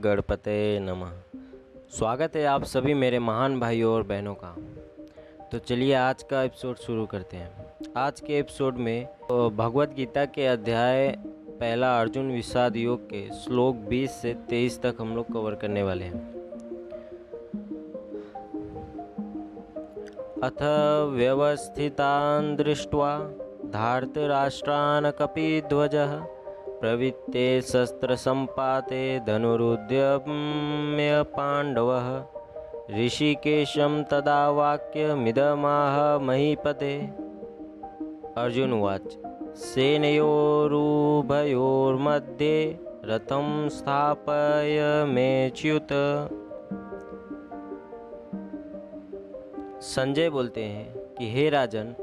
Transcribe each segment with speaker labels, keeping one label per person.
Speaker 1: गणपते नमः। स्वागत है आप सभी मेरे महान भाइयों और बहनों का। तो चलिए आज का एपिसोड शुरू करते हैं। आज के एपिसोड में भगवत गीता के अध्याय पहला अर्जुन विषाद योग के श्लोक 20 से 23 तक हम लोग कवर करने वाले हैं। अथ व्यवस्थितान् दृष्ट्वा धार्तराष्ट्रान् कपिध्वजः प्रवृत्ते शस्त्रसम्पाते धनुरुद्यम्य पाण्डवः। ऋषिकेशं तदा वाक्यमिदमाह महीपते। अर्जुन उवाच, सेनयोरुभयोर्मध्ये रथं स्थापय मेच्युत संजय बोलते हैं कि, हे राजन,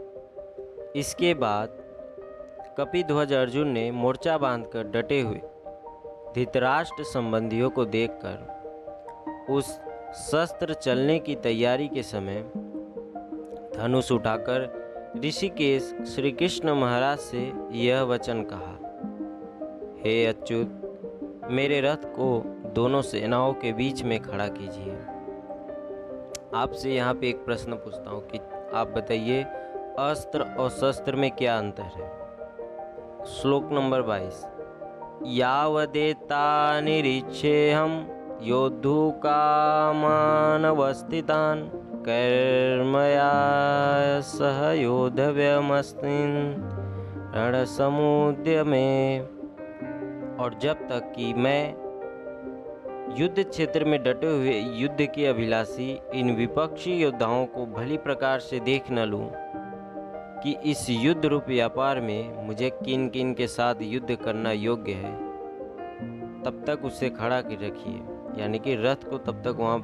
Speaker 1: इसके बाद कपिध्वज अर्जुन ने मोर्चा बांधकर डटे हुए धृतराष्ट्र संबंधियों को देखकर उस शस्त्र चलने की तैयारी के समय धनुष उठाकर ऋषिकेश श्री कृष्ण महाराज से यह वचन कहा, हे अच्युत, मेरे रथ को दोनों सेनाओं के बीच में खड़ा कीजिए। आपसे यहाँ पे एक प्रश्न पूछता हूँ कि आप बताइए, अस्त्र और शस्त्र में क्या अंतर है? श्लोक नंबर बाईस। यावदेता हम योद्धुकामानवस्थितान्, कर्मया सह योद्धव्यमस्मिन्, रणसमुद्य में। और जब तक कि मैं युद्ध क्षेत्र में डटे हुए युद्ध के अभिलाषी इन विपक्षी योद्धाओं को भली प्रकार से देख न लूँ कि इस युद्ध रूप व्यापार में मुझे किन किन के साथ युद्ध करना योग्य है। तब तक उसे खड़ा कर रखिए। यानी कि रथ को तब तक वहाँ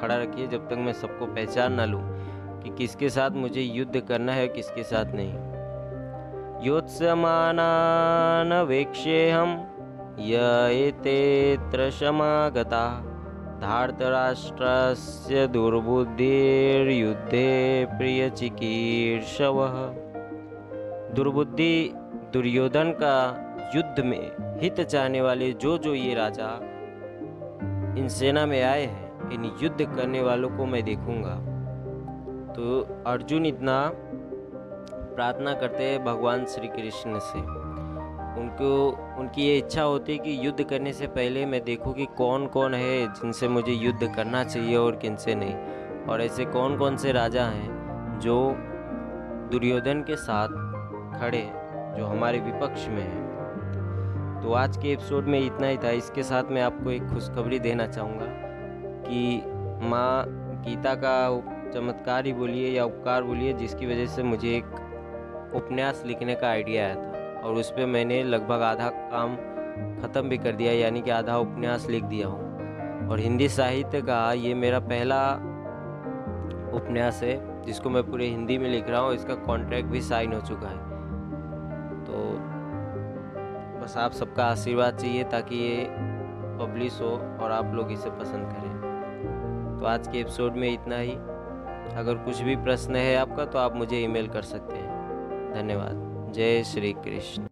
Speaker 1: खड़ा रखिए जब तक मैं सबको पहचान ना लूँ कि किसके साथ मुझे युद्ध करना है किसके साथ नहीं। योत्समान वेक्षे हम येतेऽत्र समागता धार्तराष्ट्रस्य दुर्बुद्धिर्युद्धे प्रियचिकीर्षवः। दुर्बुद्धि दुर्योधन का युद्ध में हित चाहने वाले जो जो ये राजा इन सेना में आए हैं, इन युद्ध करने वालों को मैं देखूँगा। तो अर्जुन इतना प्रार्थना करते हैं भगवान श्री कृष्ण से। उनको, उनकी ये इच्छा होती है कि युद्ध करने से पहले मैं देखूँ कि कौन कौन है जिनसे मुझे युद्ध करना चाहिए और किन से नहीं। और ऐसे कौन कौन से राजा हैं जो दुर्योधन के साथ खड़े हैं, जो हमारे विपक्ष में हैं। तो आज के एपिसोड में इतना ही था। इसके साथ मैं आपको एक खुशखबरी देना चाहूँगा कि माँ गीता का चमत्कार ही बोलिए या उपकार बोलिए, जिसकी वजह से मुझे एक उपन्यास लिखने का आइडिया आया था। और उस पर मैंने लगभग आधा काम ख़त्म भी कर दिया, यानी कि आधा उपन्यास लिख दिया हूँ। और हिंदी साहित्य का ये मेरा पहला उपन्यास है, जिसको मैं पूरे हिंदी में लिख रहा हूँ, इसका कॉन्ट्रैक्ट भी साइन हो चुका है। तो बस आप सबका आशीर्वाद चाहिए ताकि ये पब्लिश हो और आप लोग इसे पसंद करें। तो आज के एपिसोड में इतना ही। अगर कुछ भी प्रश्न है आपका तो आप मुझे ईमेल कर सकते हैं। धन्यवाद। जय श्री कृष्ण।